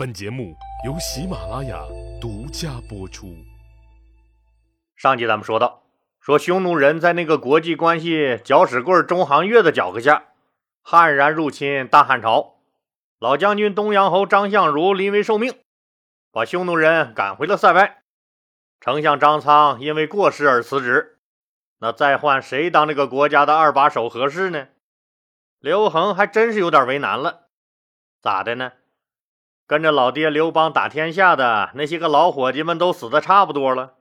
本节目由喜马拉雅独家播出。上集咱们说到，说匈奴人在那个国际关系搅屎棍中行月的搅和下，悍然入侵大汉朝。老将军东阳侯张相如临危受命，把匈奴人赶回了塞外。丞相张苍因为过失而辞职。那再换谁当这个国家的二把手合适呢？刘恒还真是有点为难了。咋的呢？跟着老爹刘邦打天下的那些个老伙计们都死的差不多了，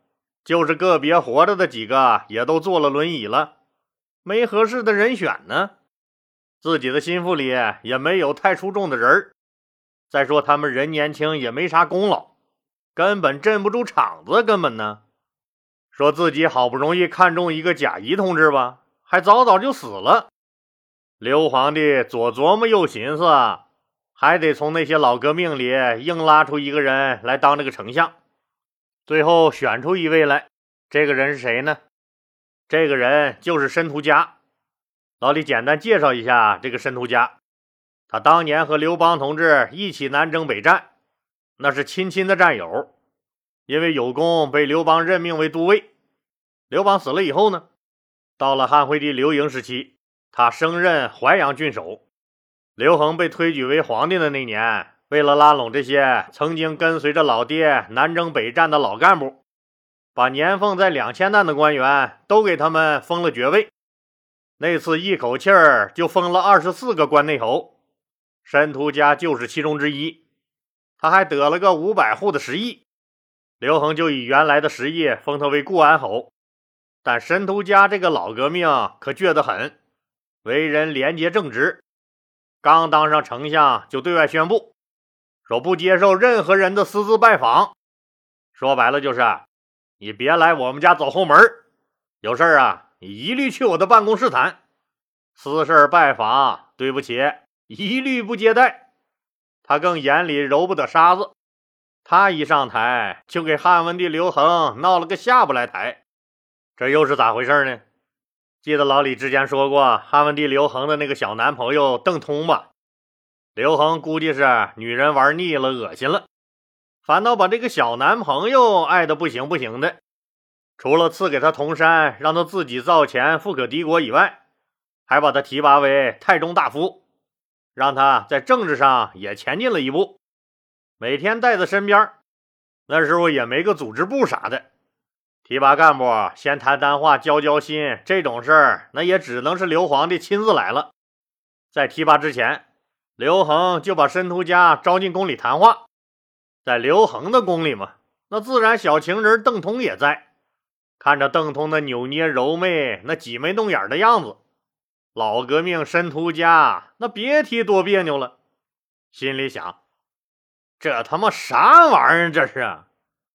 就是个别活着的几个也都坐了轮椅了，没合适的人选呢。自己的心腹里也没有太出众的人儿。再说他们人年轻，也没啥功劳，根本镇不住场子，根本呢。说自己好不容易看中一个贾谊同志吧，还早早就死了。刘皇帝左琢磨右寻思，还得从那些老革命里硬拉出一个人来当这个丞相。最后选出一位来，这个人是谁呢？这个人就是申屠嘉。老李简单介绍一下这个申屠嘉。他当年和刘邦同志一起南征北战，那是亲亲的战友。因为有功，被刘邦任命为都尉。刘邦死了以后呢，到了汉惠帝刘盈时期，他升任淮阳郡守。刘恒被推举为皇帝的那年，为了拉拢这些曾经跟随着老爹南征北战的老干部，把年俸在两千担的官员都给他们封了爵位。那次一口气儿就封了二十四个关内侯，申屠家就是其中之一。他还得了个五百户的食邑。刘恒就以原来的食邑封他为固安侯，但申屠家这个老革命可倔得很，为人廉洁正直。刚当上丞相，就对外宣布说不接受任何人的私自拜访。说白了就是，你别来我们家走后门有事啊，你一律去我的办公室谈。私事拜访，对不起，一律不接待。他更眼里揉不得沙子。他一上台，就给汉文帝刘恒闹了个下不来台，这又是咋回事呢？记得老李之前说过，汉文帝刘恒的那个小男朋友邓通吧？刘恒估计是女人玩腻了，恶心了，反倒把这个小男朋友爱的不行不行的。除了赐给他铜山，让他自己造钱富可敌国以外，还把他提拔为太中大夫，让他在政治上也前进了一步。每天带在身边，那时候也没个组织部啥的，提拔干部先谈谈话、交交心这种事儿，那也只能是刘皇帝亲自来了。在提拔之前，刘恒就把申屠家招进宫里谈话。在刘恒的宫里嘛，那自然小情人邓通也在。看着邓通那扭捏柔媚、那挤眉弄眼的样子，老革命申屠家那别提多别扭了，心里想。这他妈啥玩意儿？这是，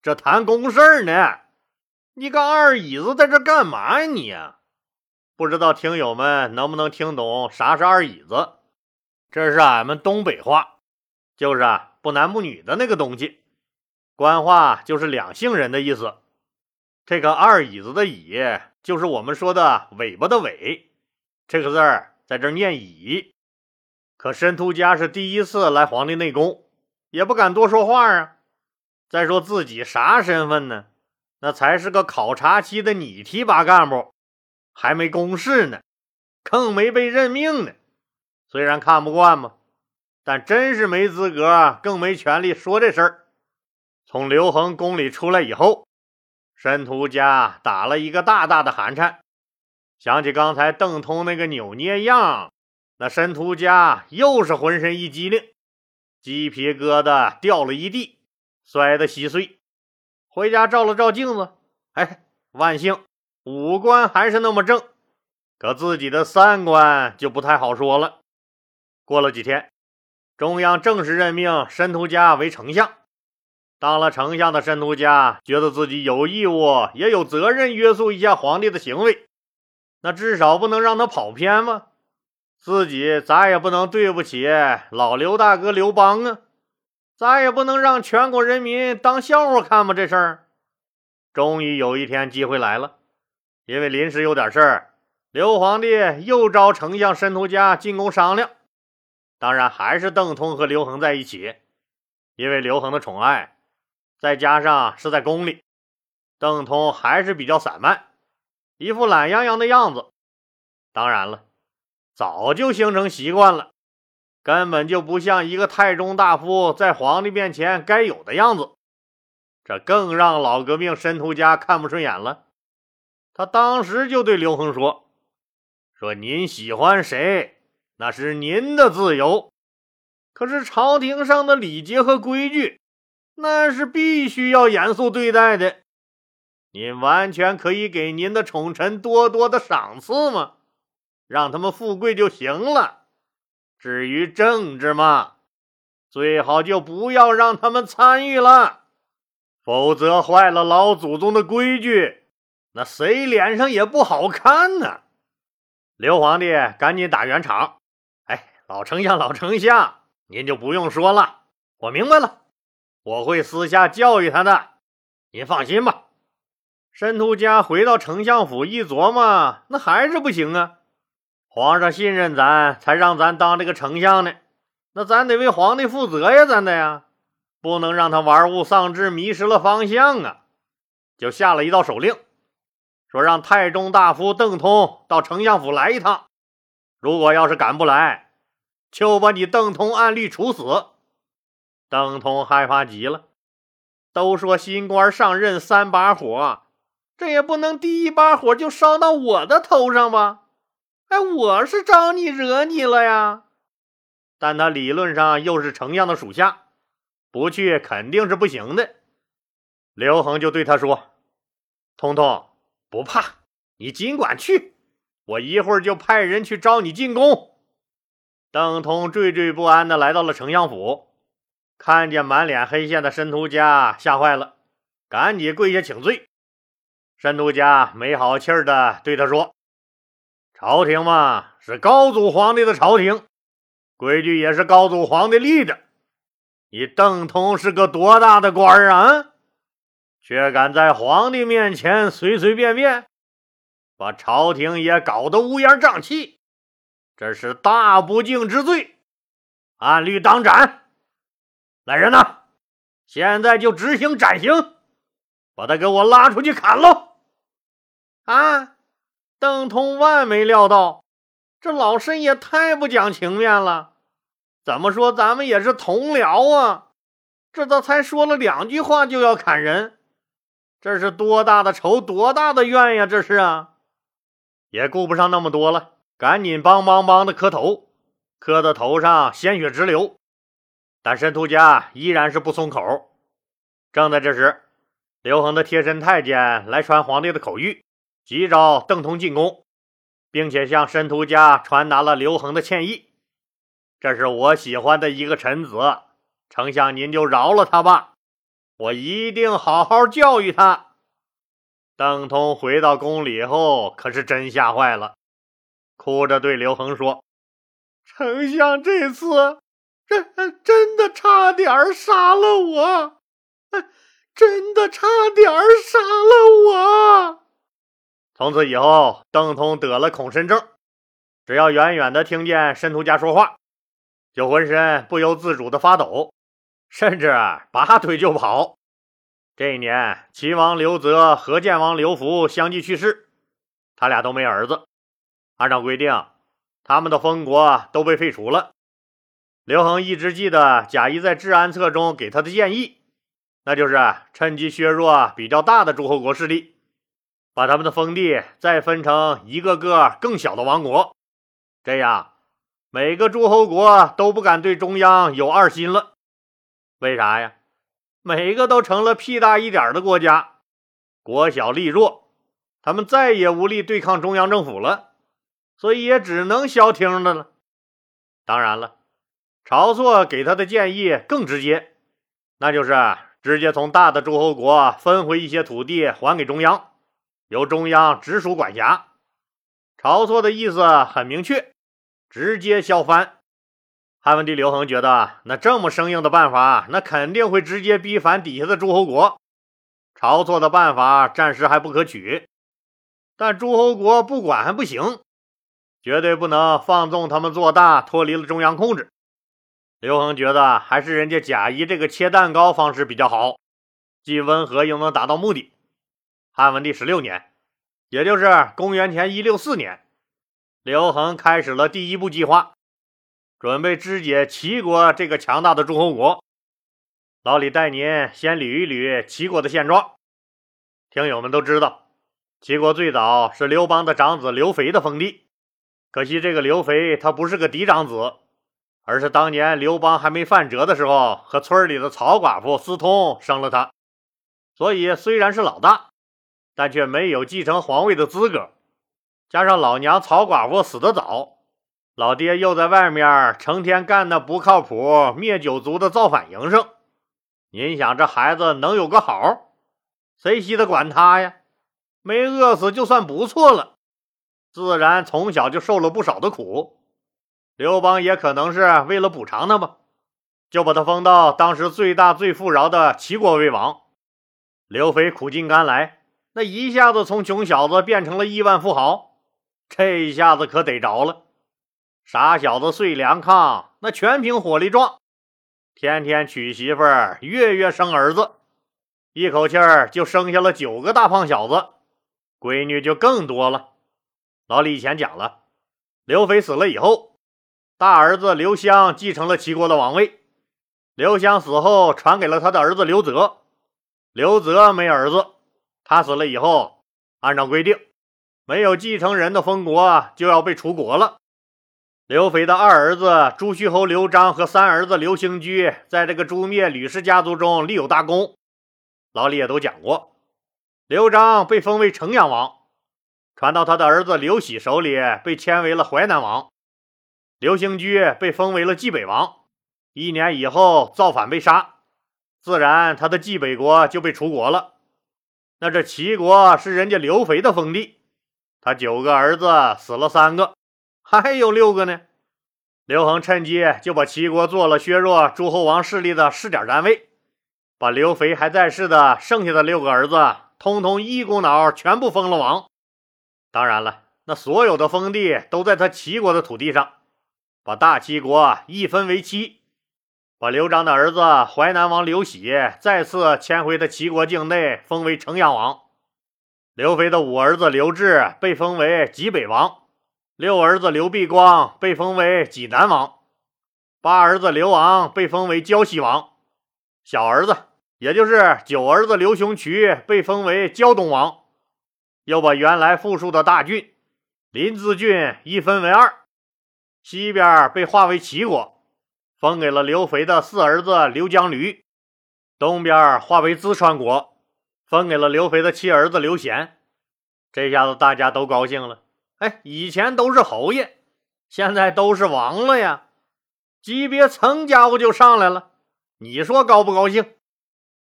这谈公事呢？你个二椅子在这干嘛呀？你不知道听友们能不能听懂啥是二椅子？这是俺们东北话，就是啊不男不女的那个东西。官话就是两性人的意思。这个二椅子的椅，就是我们说的尾巴的尾，这个字儿在这念椅。可申屠家是第一次来皇帝内宫。也不敢多说话啊！再说自己啥身份呢？那才是个考察期的拟提拔干部，还没公示呢，更没被任命呢。虽然看不惯嘛，但真是没资格，更没权利说这事儿。从刘恒宫里出来以后，申屠家打了一个大大的寒颤，想起刚才邓通那个扭捏样，那申屠家又是浑身一激灵。鸡皮疙瘩掉了一地，摔得稀碎。回家照了照镜子，哎，万幸五官还是那么正，可自己的三观就不太好说了。过了几天，中央正式任命申屠家为丞相。当了丞相的申屠家觉得自己有义务也有责任约束一下皇帝的行为，那至少不能让他跑偏吗？自己咋也不能对不起老刘大哥刘邦啊，咋也不能让全国人民当笑话看吧？这事儿，终于有一天机会来了，因为临时有点事儿，刘皇帝又召丞相申屠嘉进宫商量，当然还是邓通和刘恒在一起。因为刘恒的宠爱，再加上是在宫里，邓通还是比较散漫，一副懒洋洋的样子。当然了，早就形成习惯了，根本就不像一个太中大夫在皇帝面前该有的样子。这更让老革命申屠家看不顺眼了。他当时就对刘恒说：“说您喜欢谁，那是您的自由。”可是朝廷上的礼节和规矩，那是必须要严肃对待的。您完全可以给您的宠臣多多的赏赐嘛，让他们富贵就行了。至于政治嘛，最好就不要让他们参与了，否则坏了老祖宗的规矩，那谁脸上也不好看呢。刘皇帝赶紧打圆场：“哎，老丞相，老丞相。”您就不用说了，我明白了，我会私下教育他的，您放心吧。申屠家回到丞相府一琢磨，那还是不行啊。皇上信任咱，才让咱当这个丞相呢，那咱得为皇帝负责呀，咱得呀，不能让他玩物丧志，迷失了方向啊。就下了一道手令，说让太中大夫邓通到丞相府来一趟，如果要是赶不来。就把你邓通按律处死。邓通害怕极了。都说新官上任三把火，这也不能第一把火就烧到我的头上吧？哎，我是招你惹你了呀？但他理论上又是丞相的属下，不去肯定是不行的。刘恒就对他说：“通通，不怕，你尽管去，我一会儿就派人去招你进宫。”邓通惴惴不安地来到了丞相府，看见满脸黑线的申屠家，吓坏了，赶紧跪下请罪。申屠家没好气儿地对他说：“朝廷嘛，是高祖皇帝的朝廷，规矩也是高祖皇帝立的。你邓通是个多大的官儿啊？却敢在皇帝面前随随便便，把朝廷也搞得乌烟瘴气。”这是大不敬之罪，按律当斩。来人呐，现在就执行斩刑，把他给我拉出去砍喽！啊！邓通万没料到，这老申也太不讲情面了。怎么说，咱们也是同僚啊，这咋才说了两句话就要砍人？这是多大的仇，多大的怨呀！这是啊，也顾不上那么多了。赶紧梆梆梆的磕头，磕的头上鲜血直流，但申屠家依然是不松口。正在这时，刘恒的贴身太监来传皇帝的口谕，急召邓通进宫，并且向申屠家传达了刘恒的歉意。这是我喜欢的一个臣子，丞相您就饶了他吧，我一定好好教育他。邓通回到宫里后，可是真吓坏了。哭着对刘恒说：“丞相这次真真的差点杀了我，真的差点杀了我。”从此以后，邓通得了恐身症，只要远远的听见申屠家说话，就浑身不由自主的发抖，甚至拔腿就跑。这一年，齐王刘泽和建王刘福相继去世，他俩都没儿子。按照规定，他们的封国都被废除了。刘恒一直记得贾谊在《治安策》中给他的建议，那就是趁机削弱比较大的诸侯国势力，把他们的封地再分成一个个更小的王国，这样每个诸侯国都不敢对中央有二心了。为啥呀？每个都成了屁大一点的国家，国小力弱，他们再也无力对抗中央政府了。所以也只能消停的了。当然了，晁错给他的建议更直接，那就是直接从大的诸侯国分回一些土地还给中央，由中央直属管辖。晁错的意思很明确，直接削藩。汉文帝刘恒觉得，那这么生硬的办法，那肯定会直接逼反底下的诸侯国。晁错的办法暂时还不可取，但诸侯国不管还不行。绝对不能放纵他们做大，脱离了中央控制。刘恒觉得还是人家贾谊这个切蛋糕方式比较好，既温和又能达到目的。汉文帝十六年，也就是公元前一六四年，刘恒开始了第一步计划，准备肢解齐国这个强大的诸侯国。老李带您先捋一捋齐国的现状。听友们都知道，齐国最早是刘邦的长子刘肥的封地，可惜这个刘肥他不是个嫡长子。而是当年刘邦还没犯辙的时候，和村里的曹寡妇私通生了他，所以虽然是老大，但却没有继承皇位的资格。加上老娘曹寡妇死得早，老爹又在外面成天干那不靠谱灭九族的造反营生，您想这孩子能有个好？谁稀得管他呀？没饿死就算不错了，自然从小就受了不少的苦。刘邦也可能是为了补偿他吧，就把他封到当时最大最富饶的齐国为王。刘肥苦尽甘来，那一下子从穷小子变成了亿万富豪，这一下子可得着了。傻小子睡凉炕，那全凭火力壮，天天娶媳妇儿，月月生儿子，一口气儿就生下了九个大胖小子，闺女就更多了。老李以前讲了，刘肥死了以后。大儿子刘襄继承了齐国的王位。刘襄死后，传给了他的儿子刘泽。刘泽没儿子，他死了以后，按照规定，没有继承人的封国就要被除国了。刘肥的二儿子朱虚侯刘章和三儿子刘兴居，在这个诛灭吕氏家族中立有大功。老李也都讲过，刘璋被封为城阳王，传到他的儿子刘喜手里，被迁为了淮南王。刘兴居被封为了冀北王，一年以后造反被杀，自然他的冀北国就被除国了。那这齐国是人家刘肥的封地，他九个儿子死了三个，还有六个呢。刘恒趁机就把齐国做了削弱诸侯王势力的试点单位，把刘肥还在世的剩下的六个儿子，通通一股脑全部封了王。当然了，那所有的封地都在他齐国的土地上。把大齐国一分为七，把刘璋的儿子淮南王刘喜再次迁回他齐国境内，封为城阳王。刘肥的五儿子刘志被封为济北王，六儿子刘必光被封为济南王，八儿子刘昂被封为胶西王，小儿子也就是九儿子刘雄渠被封为胶东王，又把原来富庶的大郡临淄郡一分为二。西边被划为齐国，封给了刘肥的四儿子刘江驴；东边划为淄川国，封给了刘肥的七儿子刘贤。这下子大家都高兴了。哎，以前都是侯爷，现在都是王了呀，级别蹭家伙就上来了。你说高不高兴？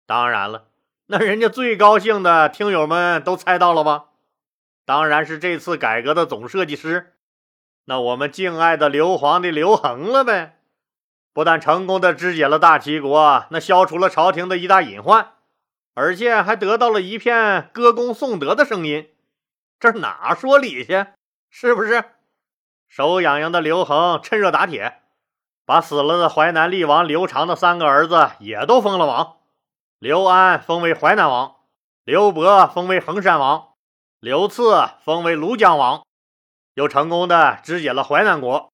当然了，那人家最高兴的听友们都猜到了吧？当然是这次改革的总设计师。那我们敬爱的刘皇帝刘恒了呗，不但成功的肢解了大齐国，那消除了朝廷的一大隐患，而且还得到了一片歌功颂德的声音，这哪说理去？是不是？手痒痒的刘恒趁热打铁，把死了的淮南厉王刘长的三个儿子也都封了王，刘安封为淮南王，刘伯封为衡山王，刘赐封为庐江王。又成功的肢解了淮南国，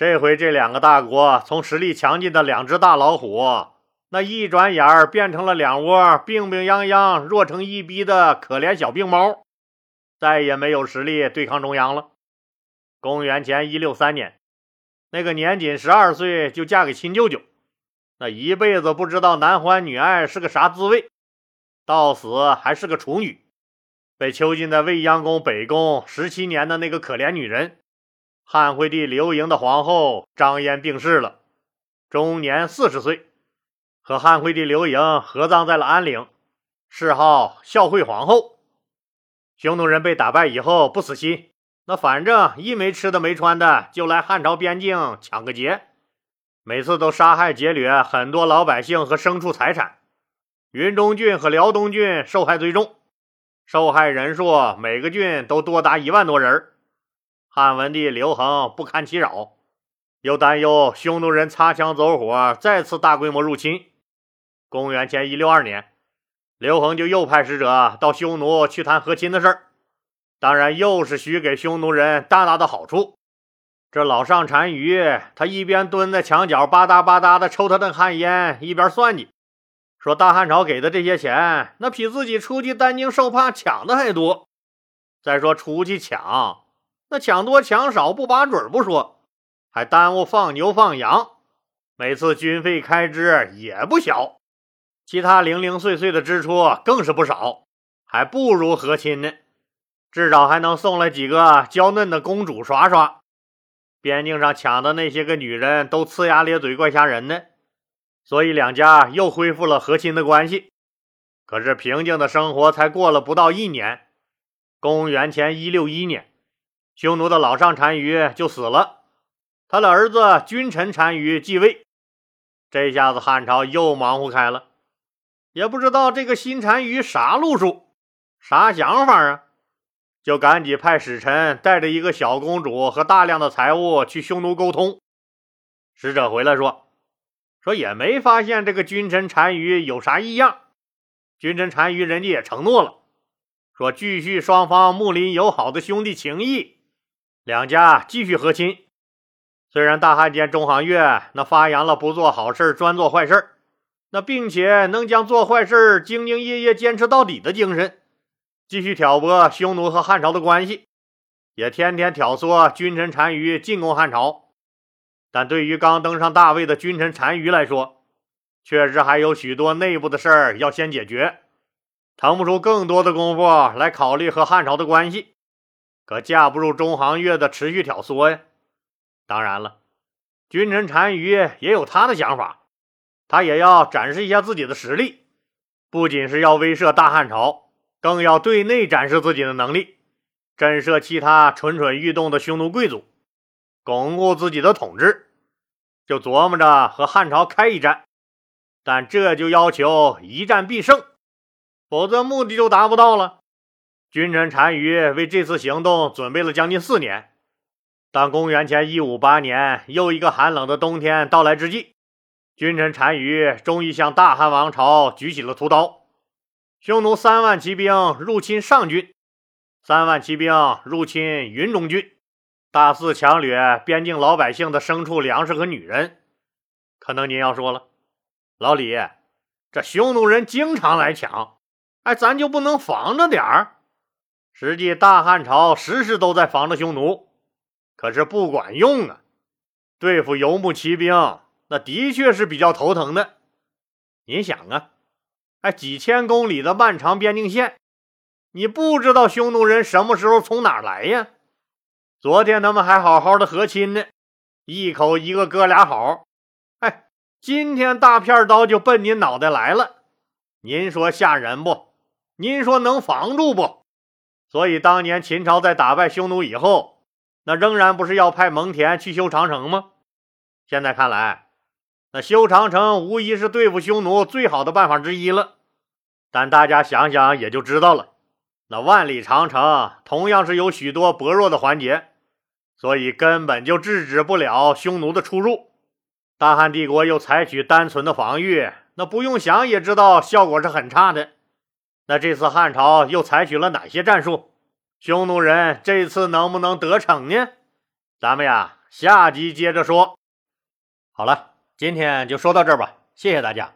这回这两个大国从实力强劲的两只大老虎，那一转眼儿变成了两窝病病殃殃、弱成一逼的可怜小病猫，再也没有实力对抗中央了。公元前一六三年，那个年仅十二岁就嫁给亲舅舅，那一辈子不知道男欢女爱是个啥滋味，到死还是个处女。被囚禁在未央宫北宫十七年的那个可怜女人，汉惠帝刘盈的皇后张嫣病逝了，终年四十岁，和汉惠帝刘盈合葬在了安陵，谥号孝惠皇后。匈奴人被打败以后不死心，那反正一没吃的没穿的，就来汉朝边境抢个劫，每次都杀害劫掠很多老百姓和牲畜财产，云中郡和辽东郡受害最重。受害人数每个郡都多达一万多人汉文帝刘恒不堪其扰，又担忧匈奴人擦枪走火，再次大规模入侵。公元前一六二年，刘恒就又派使者到匈奴去谈和亲的事儿，当然又是许给匈奴人大大的好处。这老上单于，他一边蹲在墙角吧嗒吧嗒的抽他的旱烟，一边算计，说大汉朝给的这些钱，那比自己出去担惊受怕抢的还多。再说出去抢，那抢多抢少不把准不说，还耽误放牛放羊，每次军费开支也不小，其他零零碎碎的支出更是不少，还不如和亲呢，至少还能送来几个娇嫩的公主耍耍。边境上抢的那些个女人都呲牙咧嘴，怪吓人的，所以两家又恢复了和亲的关系。可是平静的生活才过了不到一年，公元前一六一年，匈奴的老上单于就死了，他的儿子君臣单于继位。这下子汉朝又忙活开了，也不知道这个新单于啥路数，啥想法啊？就赶紧派使臣带着一个小公主和大量的财物去匈奴沟通。使者回来说，说也没发现这个君臣单于有啥异样。君臣单于人家也承诺了，说继续双方睦邻友好的兄弟情谊，两家继续和亲。虽然大汉奸中行月那发扬了不做好事专做坏事那并且能将做坏事兢兢业业坚持到底的精神。继续挑拨匈奴和汉朝的关系，也天天挑唆君臣单于进攻汉朝。但对于刚登上大位的君臣单于来说，确实还有许多内部的事儿要先解决，腾不出更多的功夫来考虑和汉朝的关系，可架不住中行月的持续挑唆呀。当然了，君臣单于也有他的想法，他也要展示一下自己的实力，不仅是要威慑大汉朝。更要对内展示自己的能力，震慑其他蠢蠢欲动的匈奴贵族，巩固自己的统治，就琢磨着和汉朝开一战。但这就要求一战必胜，否则目的就达不到了。君臣单于为这次行动准备了将近四年。当公元前一五八年又一个寒冷的冬天到来之际，君臣单于终于向大汉王朝举起了屠刀。匈奴三万骑兵入侵上郡，三万骑兵入侵云中郡，大肆抢掠边境老百姓的牲畜、粮食和女人。可能您要说了，老李，这匈奴人经常来抢，哎，咱就不能防着点儿？实际大汉朝时时都在防着匈奴，可是不管用啊！对付游牧骑兵，那的确是比较头疼的。您想啊？哎，几千公里的漫长边境线，你不知道匈奴人什么时候从哪来呀？昨天他们还好好的和亲呢，一口一个哥俩好。哎，今天大片刀就奔您脑袋来了，您说吓人不？您说能防住不？所以当年秦朝在打败匈奴以后，那仍然不是要派蒙恬去修长城吗？现在看来。那修长城无疑是对付匈奴最好的办法之一了，但大家想想也就知道了。那万里长城同样是有许多薄弱的环节，所以根本就制止不了匈奴的出入。大汉帝国又采取单纯的防御，那不用想也知道效果是很差的。那这次汉朝又采取了哪些战术？匈奴人这次能不能得逞呢？咱们呀，下集接着说。好了。今天就说到这儿吧，谢谢大家。